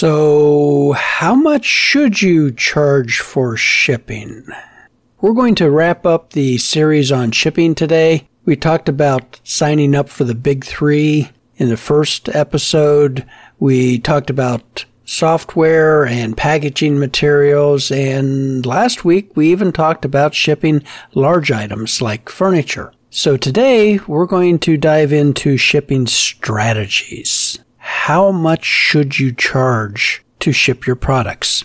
So, how much should you charge for shipping? We're going to wrap up the series on shipping today. We talked about signing up for the big three in the first episode. We talked about software and packaging materials. And last week we even talked about shipping large items like furniture. So today we're going to dive into shipping strategies. How much should you charge to ship your products?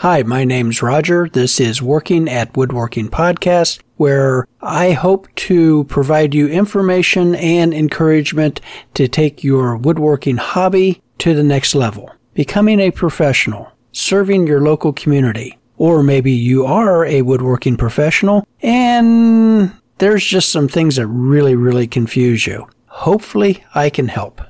Hi, my name's Roger. This is Working at Woodworking Podcast, where I hope to provide you information and encouragement to take your woodworking hobby to the next level. Becoming a professional, serving your local community, or maybe you are a woodworking professional and there's just some things that really, really confuse you. Hopefully I can help.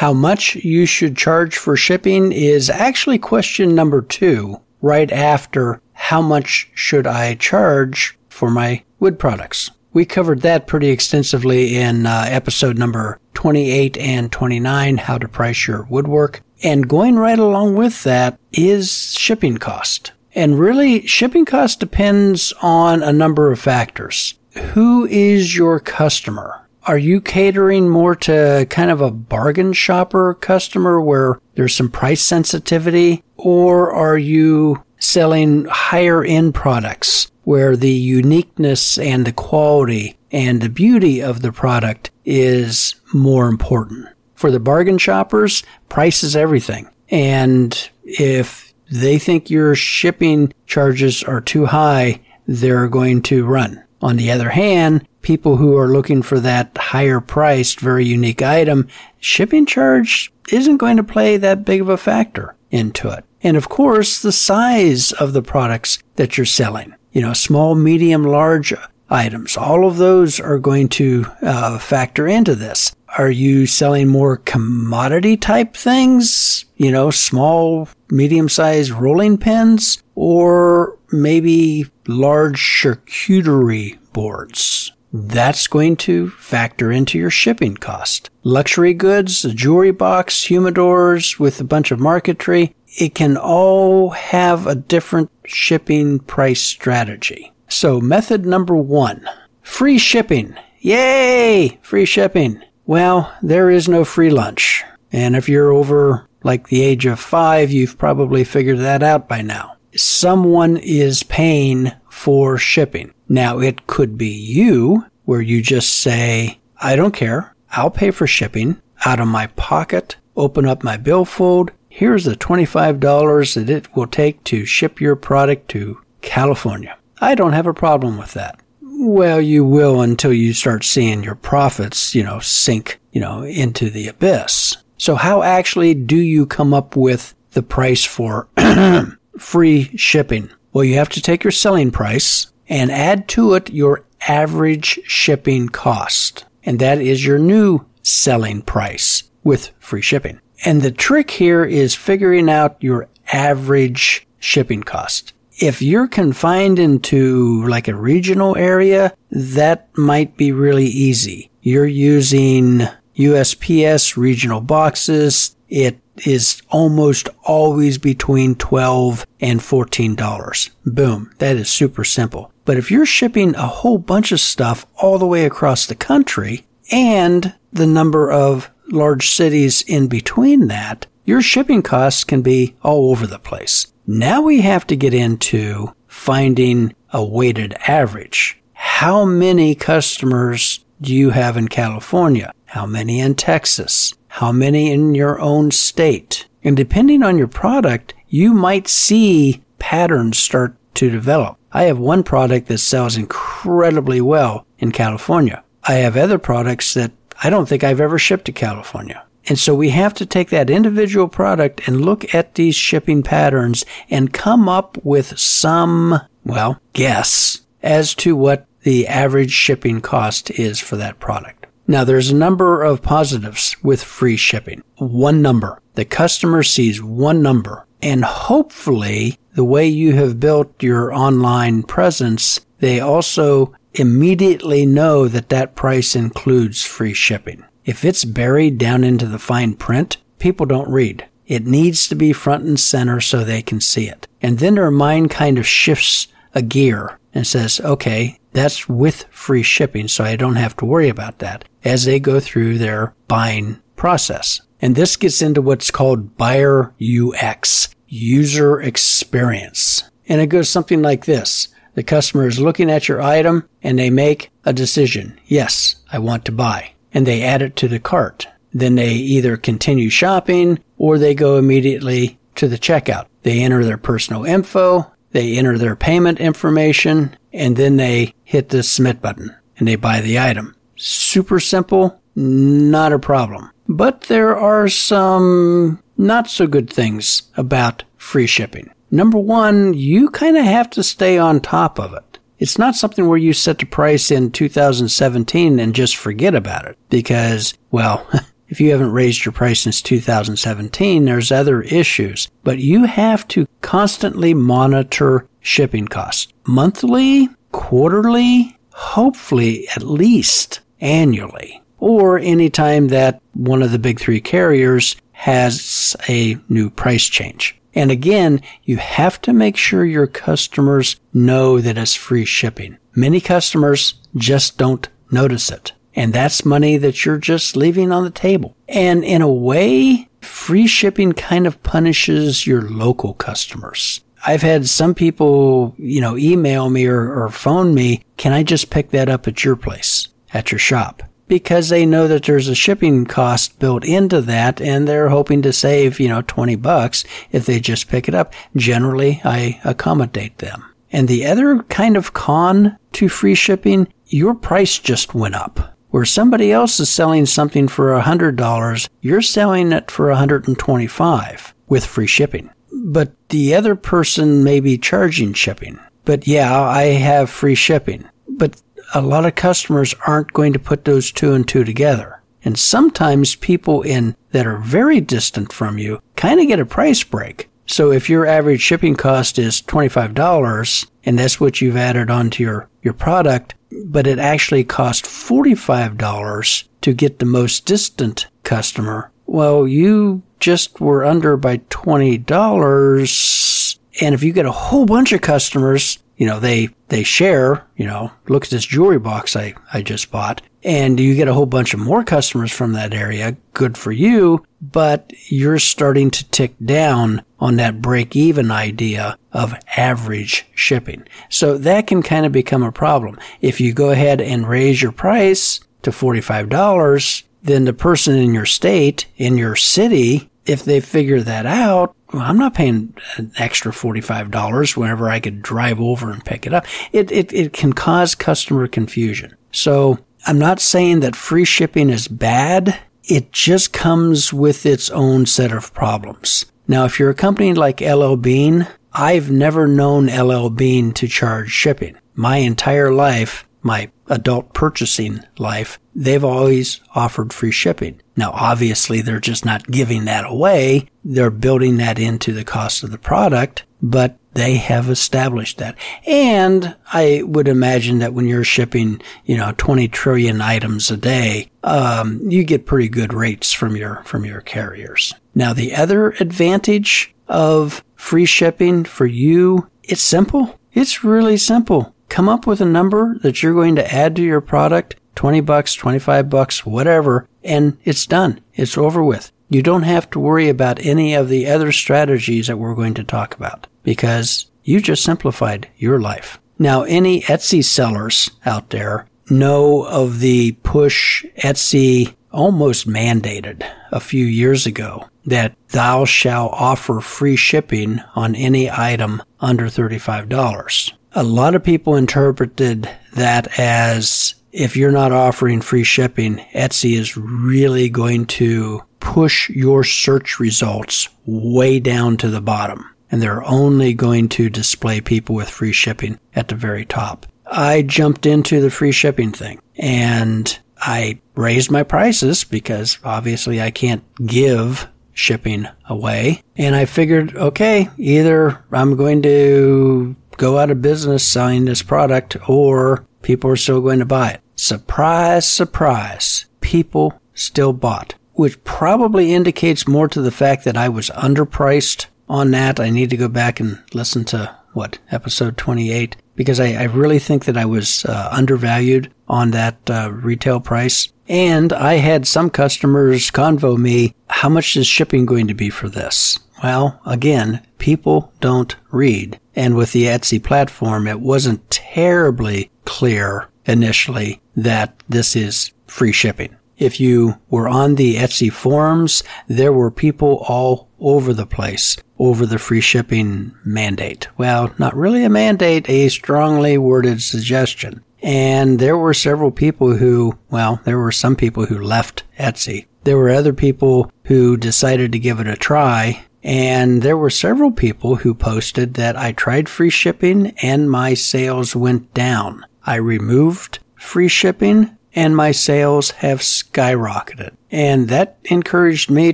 How much you should charge for shipping is actually question number two, right after how much should I charge for my wood products. We covered that pretty extensively in uh, episode number 28 and 29, how to price your woodwork. And going right along with that is shipping cost. And really, shipping cost depends on a number of factors. Who is your customer? Are you catering more to kind of a bargain shopper customer where there's some price sensitivity? Or are you selling higher end products where the uniqueness and the quality and the beauty of the product is more important? For the bargain shoppers, price is everything. And if they think your shipping charges are too high, they're going to run. On the other hand, people who are looking for that higher priced, very unique item, shipping charge isn't going to play that big of a factor into it. And of course, the size of the products that you're selling. You know, small, medium, large items. All of those are going to uh, factor into this. Are you selling more commodity type things? You know, small, medium sized rolling pins or maybe large charcuterie boards. That's going to factor into your shipping cost. Luxury goods, a jewelry box, humidors with a bunch of marquetry, it can all have a different shipping price strategy. So method number one, free shipping. Yay! Free shipping. Well, there is no free lunch. And if you're over like the age of five, you've probably figured that out by now. Someone is paying for shipping. Now it could be you where you just say, I don't care. I'll pay for shipping out of my pocket, open up my billfold. Here's the $25 that it will take to ship your product to California. I don't have a problem with that. Well, you will until you start seeing your profits, you know, sink, you know, into the abyss. So how actually do you come up with the price for free shipping? Well, you have to take your selling price and add to it your average shipping cost. And that is your new selling price with free shipping. And the trick here is figuring out your average shipping cost. If you're confined into like a regional area, that might be really easy. You're using USPS regional boxes. It is almost always between 12 and $14. Boom. That is super simple. But if you're shipping a whole bunch of stuff all the way across the country and the number of large cities in between that, your shipping costs can be all over the place. Now we have to get into finding a weighted average. How many customers do you have in California? How many in Texas? How many in your own state? And depending on your product, you might see patterns start to develop. I have one product that sells incredibly well in California. I have other products that I don't think I've ever shipped to California. And so we have to take that individual product and look at these shipping patterns and come up with some, well, guess as to what the average shipping cost is for that product. Now there's a number of positives with free shipping. One number. The customer sees one number and hopefully the way you have built your online presence, they also immediately know that that price includes free shipping. If it's buried down into the fine print, people don't read. It needs to be front and center so they can see it. And then their mind kind of shifts a gear and says, okay, that's with free shipping, so I don't have to worry about that as they go through their buying process. And this gets into what's called buyer UX, user experience. And it goes something like this. The customer is looking at your item and they make a decision. Yes, I want to buy. And they add it to the cart. Then they either continue shopping or they go immediately to the checkout. They enter their personal info, they enter their payment information, and then they hit the submit button and they buy the item. Super simple, not a problem. But there are some not so good things about free shipping. Number one, you kind of have to stay on top of it. It's not something where you set the price in 2017 and just forget about it because, well, if you haven't raised your price since 2017, there's other issues. But you have to constantly monitor shipping costs. Monthly, quarterly, hopefully at least annually. Or anytime that one of the big three carriers has a new price change. And again, you have to make sure your customers know that it's free shipping. Many customers just don't notice it. And that's money that you're just leaving on the table. And in a way, free shipping kind of punishes your local customers. I've had some people, you know, email me or, or phone me, can I just pick that up at your place, at your shop? because they know that there's a shipping cost built into that and they're hoping to save, you know, 20 bucks if they just pick it up. Generally, I accommodate them. And the other kind of con to free shipping, your price just went up. Where somebody else is selling something for $100, you're selling it for 125 with free shipping. But the other person may be charging shipping. But yeah, I have free shipping. But a lot of customers aren't going to put those two and two together. And sometimes people in that are very distant from you kind of get a price break. So if your average shipping cost is $25 and that's what you've added onto your, your product, but it actually cost $45 to get the most distant customer, well, you just were under by $20. And if you get a whole bunch of customers you know, they, they share, you know, look at this jewelry box I, I just bought and you get a whole bunch of more customers from that area. Good for you, but you're starting to tick down on that break even idea of average shipping. So that can kind of become a problem. If you go ahead and raise your price to $45, then the person in your state, in your city, if they figure that out, well, I'm not paying an extra $45 whenever I could drive over and pick it up. It, it, it can cause customer confusion. So I'm not saying that free shipping is bad. It just comes with its own set of problems. Now, if you're a company like LL Bean, I've never known LL Bean to charge shipping. My entire life, my adult purchasing life, they've always offered free shipping. Now, obviously, they're just not giving that away. They're building that into the cost of the product, but they have established that. And I would imagine that when you're shipping, you know, 20 trillion items a day, um, you get pretty good rates from your, from your carriers. Now, the other advantage of free shipping for you, it's simple. It's really simple come up with a number that you're going to add to your product 20 bucks, 25 bucks, whatever, and it's done. It's over with. You don't have to worry about any of the other strategies that we're going to talk about because you just simplified your life. Now, any Etsy sellers out there know of the push Etsy almost mandated a few years ago that thou shall offer free shipping on any item under $35 a lot of people interpreted that as if you're not offering free shipping, Etsy is really going to push your search results way down to the bottom. And they're only going to display people with free shipping at the very top. I jumped into the free shipping thing and I raised my prices because obviously I can't give shipping away. And I figured, okay, either I'm going to go out of business selling this product or people are still going to buy it. Surprise, surprise. People still bought. which probably indicates more to the fact that I was underpriced on that. I need to go back and listen to what episode 28 because I, I really think that I was uh, undervalued on that uh, retail price. And I had some customers convo me, how much is shipping going to be for this? Well, again, people don't read. And with the Etsy platform, it wasn't terribly clear initially that this is free shipping. If you were on the Etsy forums, there were people all over the place over the free shipping mandate. Well, not really a mandate, a strongly worded suggestion. And there were several people who, well, there were some people who left Etsy. There were other people who decided to give it a try. And there were several people who posted that I tried free shipping and my sales went down. I removed free shipping and my sales have skyrocketed. And that encouraged me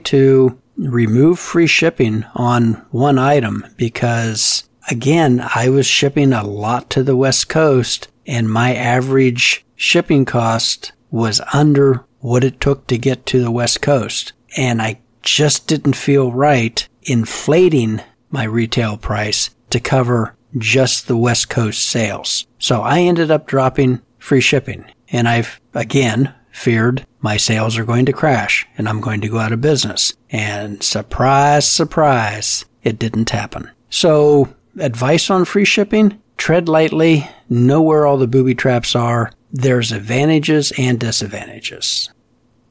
to remove free shipping on one item because again, I was shipping a lot to the West Coast and my average shipping cost was under what it took to get to the West Coast. And I just didn't feel right inflating my retail price to cover just the West Coast sales. So I ended up dropping free shipping. And I've again feared my sales are going to crash and I'm going to go out of business. And surprise, surprise, it didn't happen. So advice on free shipping, tread lightly, know where all the booby traps are. There's advantages and disadvantages.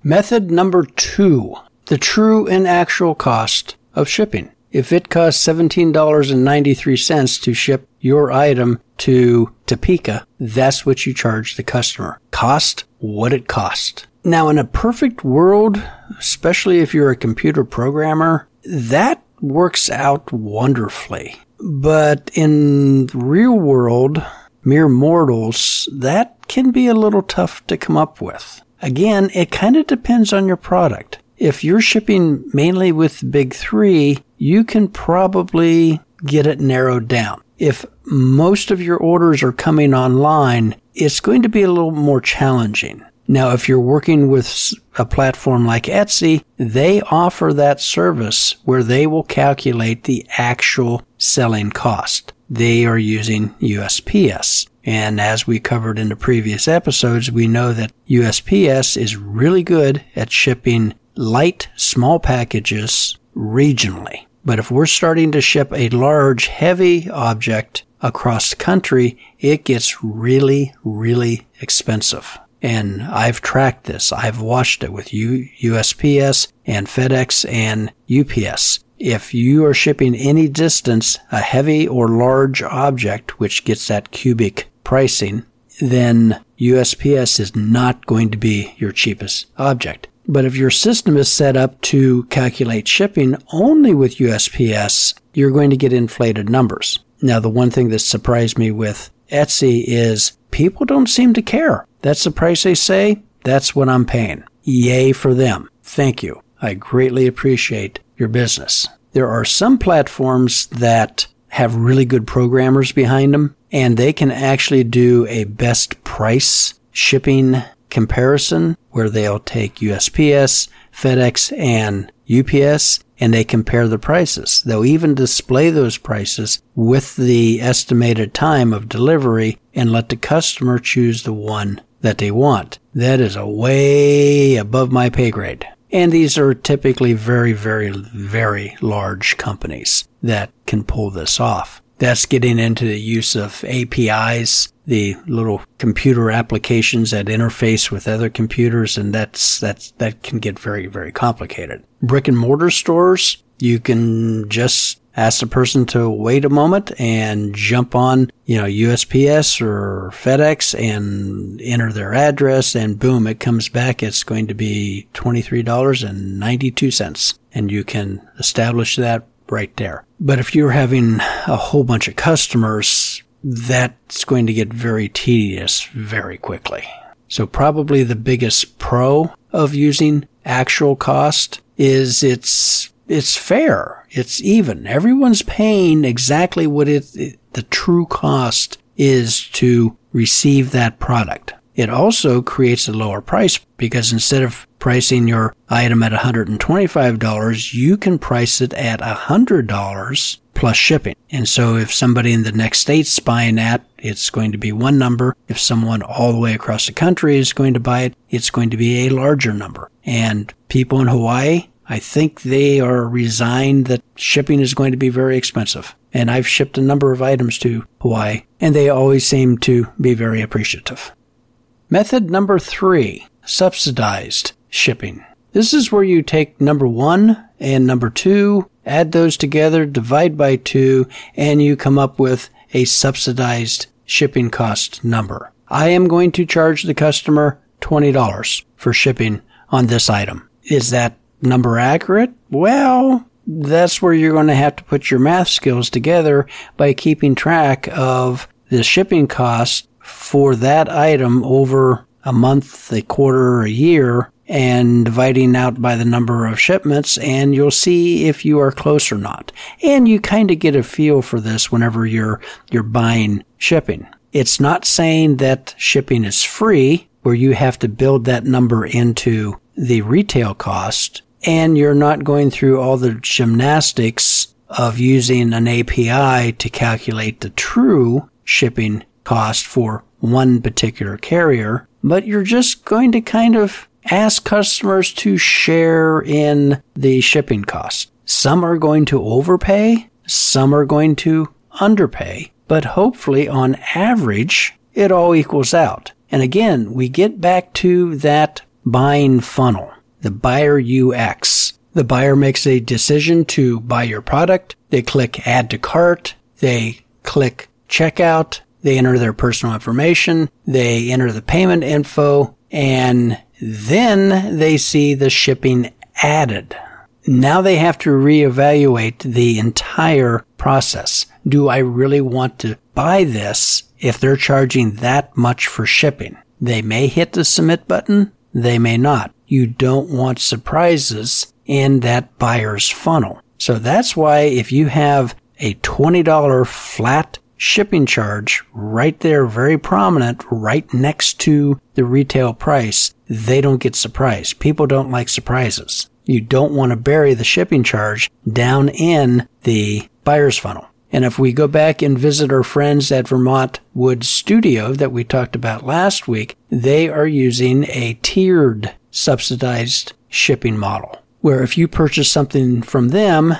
Method number two, the true and actual cost of shipping. If it costs $17.93 to ship your item to Topeka, that's what you charge the customer. Cost what it cost. Now, in a perfect world, especially if you're a computer programmer, that works out wonderfully. But in real world, mere mortals, that can be a little tough to come up with. Again, it kind of depends on your product. If you're shipping mainly with Big Three, you can probably get it narrowed down. If most of your orders are coming online, it's going to be a little more challenging. Now, if you're working with a platform like Etsy, they offer that service where they will calculate the actual selling cost. They are using USPS. And as we covered in the previous episodes, we know that USPS is really good at shipping light, small packages regionally. But if we're starting to ship a large, heavy object across the country, it gets really, really expensive. And I've tracked this. I've watched it with USPS and FedEx and UPS. If you are shipping any distance, a heavy or large object, which gets that cubic pricing, then USPS is not going to be your cheapest object. But if your system is set up to calculate shipping only with USPS, you're going to get inflated numbers. Now, the one thing that surprised me with Etsy is people don't seem to care. That's the price they say. That's what I'm paying. Yay for them. Thank you. I greatly appreciate your business. There are some platforms that have really good programmers behind them and they can actually do a best price shipping comparison where they'll take USPS, FedEx, and UPS and they compare the prices. They'll even display those prices with the estimated time of delivery and let the customer choose the one that they want. That is a way above my pay grade. And these are typically very, very, very large companies that can pull this off. That's getting into the use of APIs, the little computer applications that interface with other computers, and that's, that's, that can get very, very complicated. Brick and mortar stores, you can just ask the person to wait a moment and jump on, you know, USPS or FedEx and enter their address and boom, it comes back. It's going to be $23.92 and you can establish that right there. But if you're having a whole bunch of customers, that's going to get very tedious very quickly. So probably the biggest pro of using actual cost is it's it's fair. It's even. Everyone's paying exactly what it, the true cost is to receive that product. It also creates a lower price because instead of pricing your item at $125, you can price it at $100 plus shipping. And so if somebody in the next state's buying that, it's going to be one number. If someone all the way across the country is going to buy it, it's going to be a larger number. And people in Hawaii, I think they are resigned that shipping is going to be very expensive. And I've shipped a number of items to Hawaii, and they always seem to be very appreciative. Method number three, subsidized shipping. This is where you take number one and number two, add those together, divide by two, and you come up with a subsidized shipping cost number. I am going to charge the customer $20 for shipping on this item. Is that number accurate? Well, that's where you're going to have to put your math skills together by keeping track of the shipping cost for that item over a month, a quarter, a year, and dividing out by the number of shipments, and you'll see if you are close or not. And you kind of get a feel for this whenever you're you're buying shipping. It's not saying that shipping is free, where you have to build that number into the retail cost, and you're not going through all the gymnastics of using an API to calculate the true shipping cost for one particular carrier, but you're just going to kind of ask customers to share in the shipping costs. Some are going to overpay, some are going to underpay, but hopefully on average, it all equals out. And again, we get back to that buying funnel, the buyer UX. The buyer makes a decision to buy your product. They click add to cart. They click checkout. They enter their personal information. They enter the payment info and then they see the shipping added. Now they have to reevaluate the entire process. Do I really want to buy this if they're charging that much for shipping? They may hit the submit button. They may not. You don't want surprises in that buyer's funnel. So that's why if you have a $20 flat shipping charge right there, very prominent, right next to the retail price, they don't get surprised. People don't like surprises. You don't want to bury the shipping charge down in the buyer's funnel. And if we go back and visit our friends at Vermont Wood Studio that we talked about last week, they are using a tiered subsidized shipping model where if you purchase something from them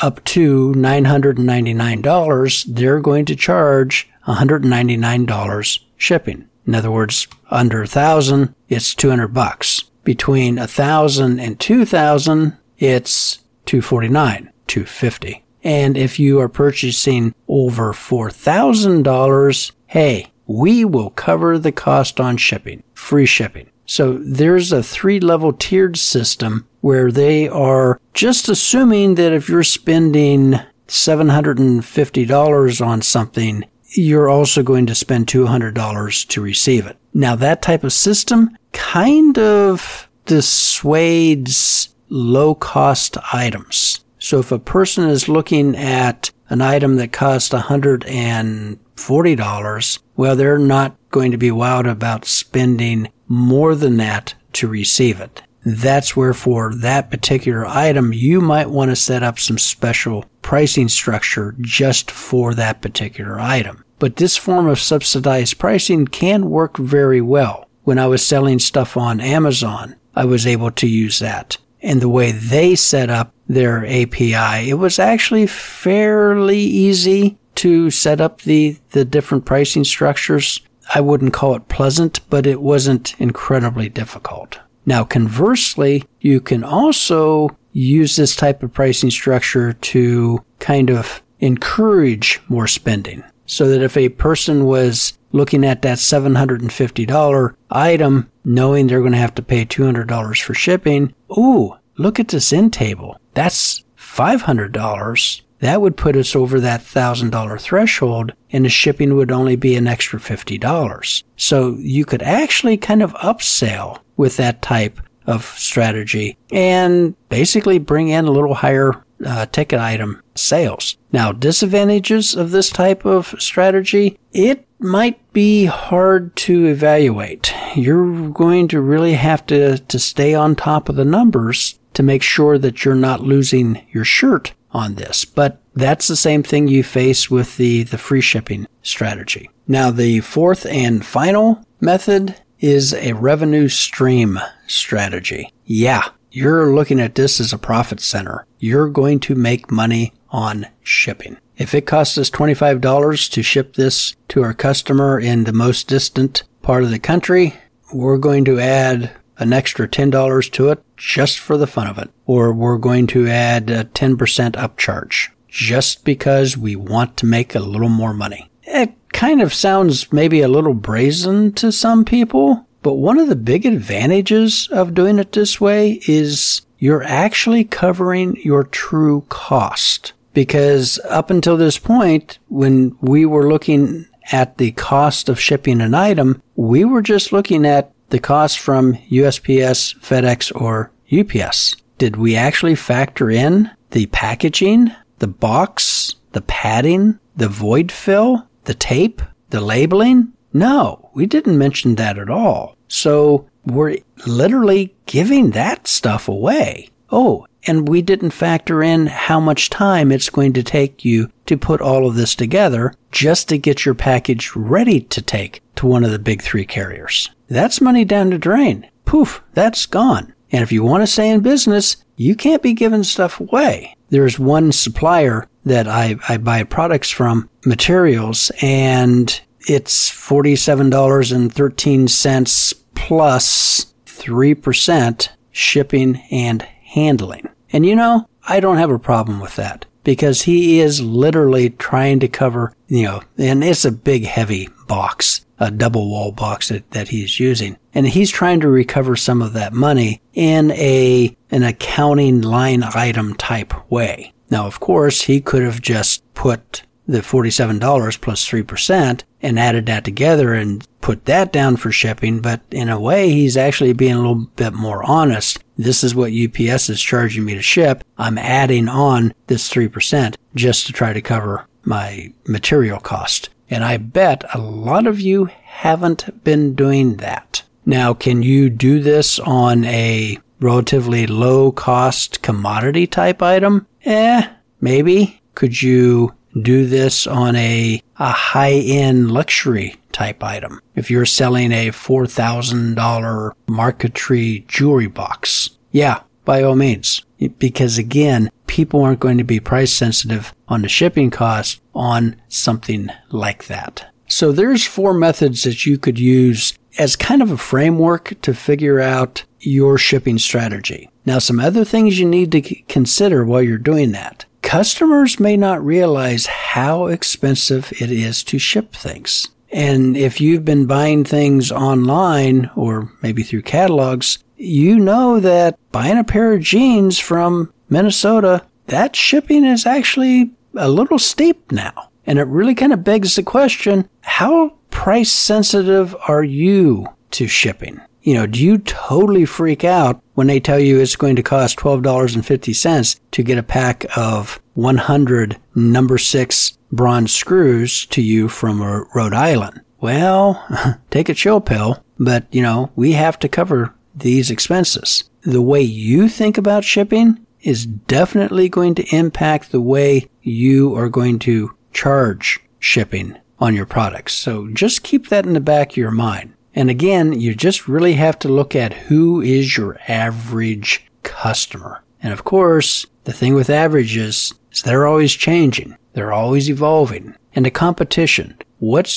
up to $999, they're going to charge $199 shipping. In other words, under a thousand, it's 200 bucks. Between a thousand and two thousand, it's 249, 250. And if you are purchasing over $4,000, hey, we will cover the cost on shipping, free shipping. So there's a three level tiered system where they are just assuming that if you're spending $750 on something, you're also going to spend $200 to receive it. Now that type of system kind of dissuades low cost items. So if a person is looking at an item that costs $140, well, they're not going to be wowed about spending more than that to receive it. That's where for that particular item, you might want to set up some special pricing structure just for that particular item. But this form of subsidized pricing can work very well. When I was selling stuff on Amazon, I was able to use that. And the way they set up their API, it was actually fairly easy to set up the, the different pricing structures. I wouldn't call it pleasant, but it wasn't incredibly difficult. Now, conversely, you can also use this type of pricing structure to kind of encourage more spending. So that if a person was looking at that $750 item, knowing they're going to have to pay $200 for shipping, ooh, look at this end table. That's $500. That would put us over that $1,000 threshold and the shipping would only be an extra $50. So you could actually kind of upsell with that type of strategy and basically bring in a little higher uh, ticket item sales. Now, disadvantages of this type of strategy, it might be hard to evaluate. You're going to really have to, to stay on top of the numbers to make sure that you're not losing your shirt on this. But that's the same thing you face with the, the free shipping strategy. Now, the fourth and final method is a revenue stream strategy. Yeah, you're looking at this as a profit center. You're going to make money on shipping. If it costs us $25 to ship this to our customer in the most distant part of the country, we're going to add an extra $10 to it just for the fun of it. Or we're going to add a 10% upcharge just because we want to make a little more money. It kind of sounds maybe a little brazen to some people, but one of the big advantages of doing it this way is you're actually covering your true cost. Because up until this point, when we were looking at the cost of shipping an item, we were just looking at the cost from USPS, FedEx, or UPS. Did we actually factor in the packaging, the box, the padding, the void fill, the tape, the labeling? No, we didn't mention that at all. So we're literally giving that stuff away. Oh, and we didn't factor in how much time it's going to take you to put all of this together just to get your package ready to take to one of the big three carriers. That's money down the drain. Poof, that's gone. And if you want to stay in business, you can't be giving stuff away. There's one supplier that I, I buy products from, materials, and it's $47.13 plus 3% shipping and handling. And you know, I don't have a problem with that because he is literally trying to cover, you know, and it's a big heavy box, a double wall box that, that he's using. And he's trying to recover some of that money in a, an accounting line item type way. Now, of course, he could have just put the $47 plus 3% and added that together and put that down for shipping. But in a way, he's actually being a little bit more honest. This is what UPS is charging me to ship. I'm adding on this 3% just to try to cover my material cost. And I bet a lot of you haven't been doing that. Now, can you do this on a relatively low cost commodity type item? Eh, maybe. Could you do this on a, a high end luxury type item. If you're selling a $4,000 marquetry jewelry box, yeah, by all means. Because again, people aren't going to be price sensitive on the shipping cost on something like that. So there's four methods that you could use as kind of a framework to figure out your shipping strategy. Now, some other things you need to consider while you're doing that customers may not realize how expensive it is to ship things. And if you've been buying things online or maybe through catalogs, you know that buying a pair of jeans from Minnesota, that shipping is actually a little steep now. And it really kind of begs the question, how price sensitive are you to shipping? You know, do you totally freak out when they tell you it's going to cost $12.50 to get a pack of 100 number six bronze screws to you from Rhode Island? Well, take a chill pill, but you know, we have to cover these expenses. The way you think about shipping is definitely going to impact the way you are going to charge shipping on your products. So just keep that in the back of your mind. And again, you just really have to look at who is your average customer. And of course, the thing with averages is they're always changing. They're always evolving. And the competition. What's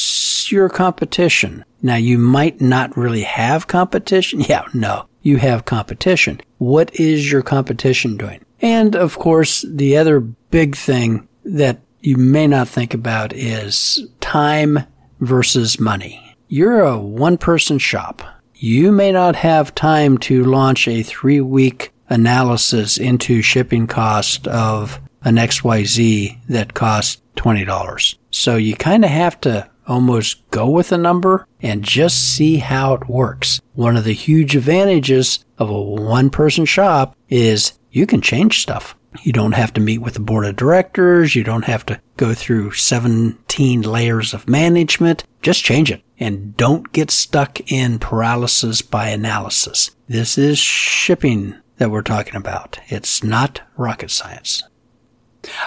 your competition? Now you might not really have competition. Yeah, no, you have competition. What is your competition doing? And of course, the other big thing that you may not think about is time versus money. You're a one person shop. You may not have time to launch a three week analysis into shipping cost of an XYZ that costs $20. So you kind of have to almost go with a number and just see how it works. One of the huge advantages of a one person shop is you can change stuff. You don't have to meet with the board of directors. You don't have to go through 17 layers of management. Just change it and don't get stuck in paralysis by analysis. This is shipping that we're talking about. It's not rocket science.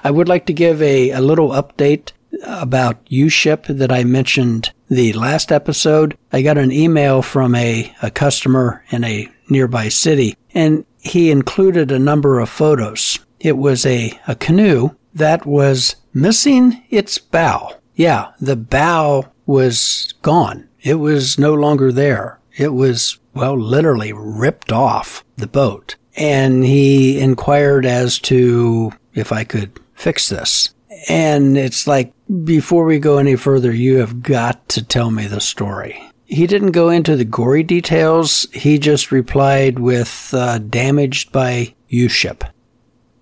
I would like to give a, a little update about UShip that I mentioned the last episode. I got an email from a, a customer in a nearby city and he included a number of photos. It was a, a canoe that was missing its bow. Yeah, the bow was gone. It was no longer there. It was, well, literally ripped off the boat. And he inquired as to if I could fix this. And it's like, before we go any further, you have got to tell me the story. He didn't go into the gory details. He just replied with uh, damaged by UShip.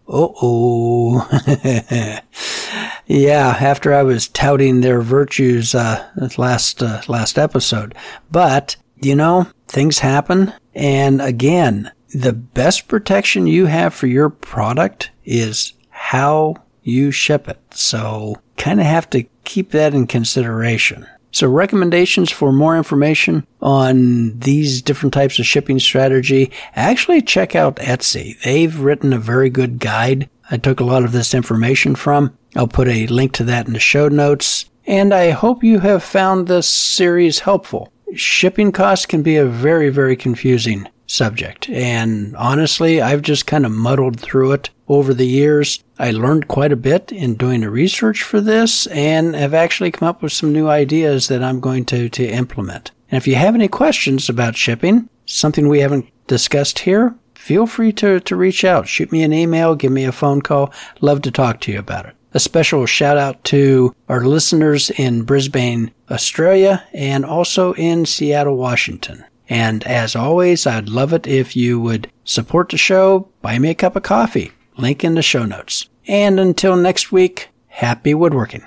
Uh oh. yeah, after I was touting their virtues uh, last uh, last episode, but you know things happen, and again, the best protection you have for your product is how you ship it. So kind of have to keep that in consideration. So recommendations for more information on these different types of shipping strategy, actually check out Etsy. They've written a very good guide. I took a lot of this information from. I'll put a link to that in the show notes. And I hope you have found this series helpful. Shipping costs can be a very, very confusing subject. And honestly, I've just kind of muddled through it over the years. I learned quite a bit in doing the research for this and have actually come up with some new ideas that I'm going to, to implement. And if you have any questions about shipping, something we haven't discussed here, feel free to, to reach out. Shoot me an email, give me a phone call. Love to talk to you about it. A special shout out to our listeners in Brisbane, Australia, and also in Seattle, Washington. And as always, I'd love it if you would support the show, buy me a cup of coffee. Link in the show notes. And until next week, happy woodworking.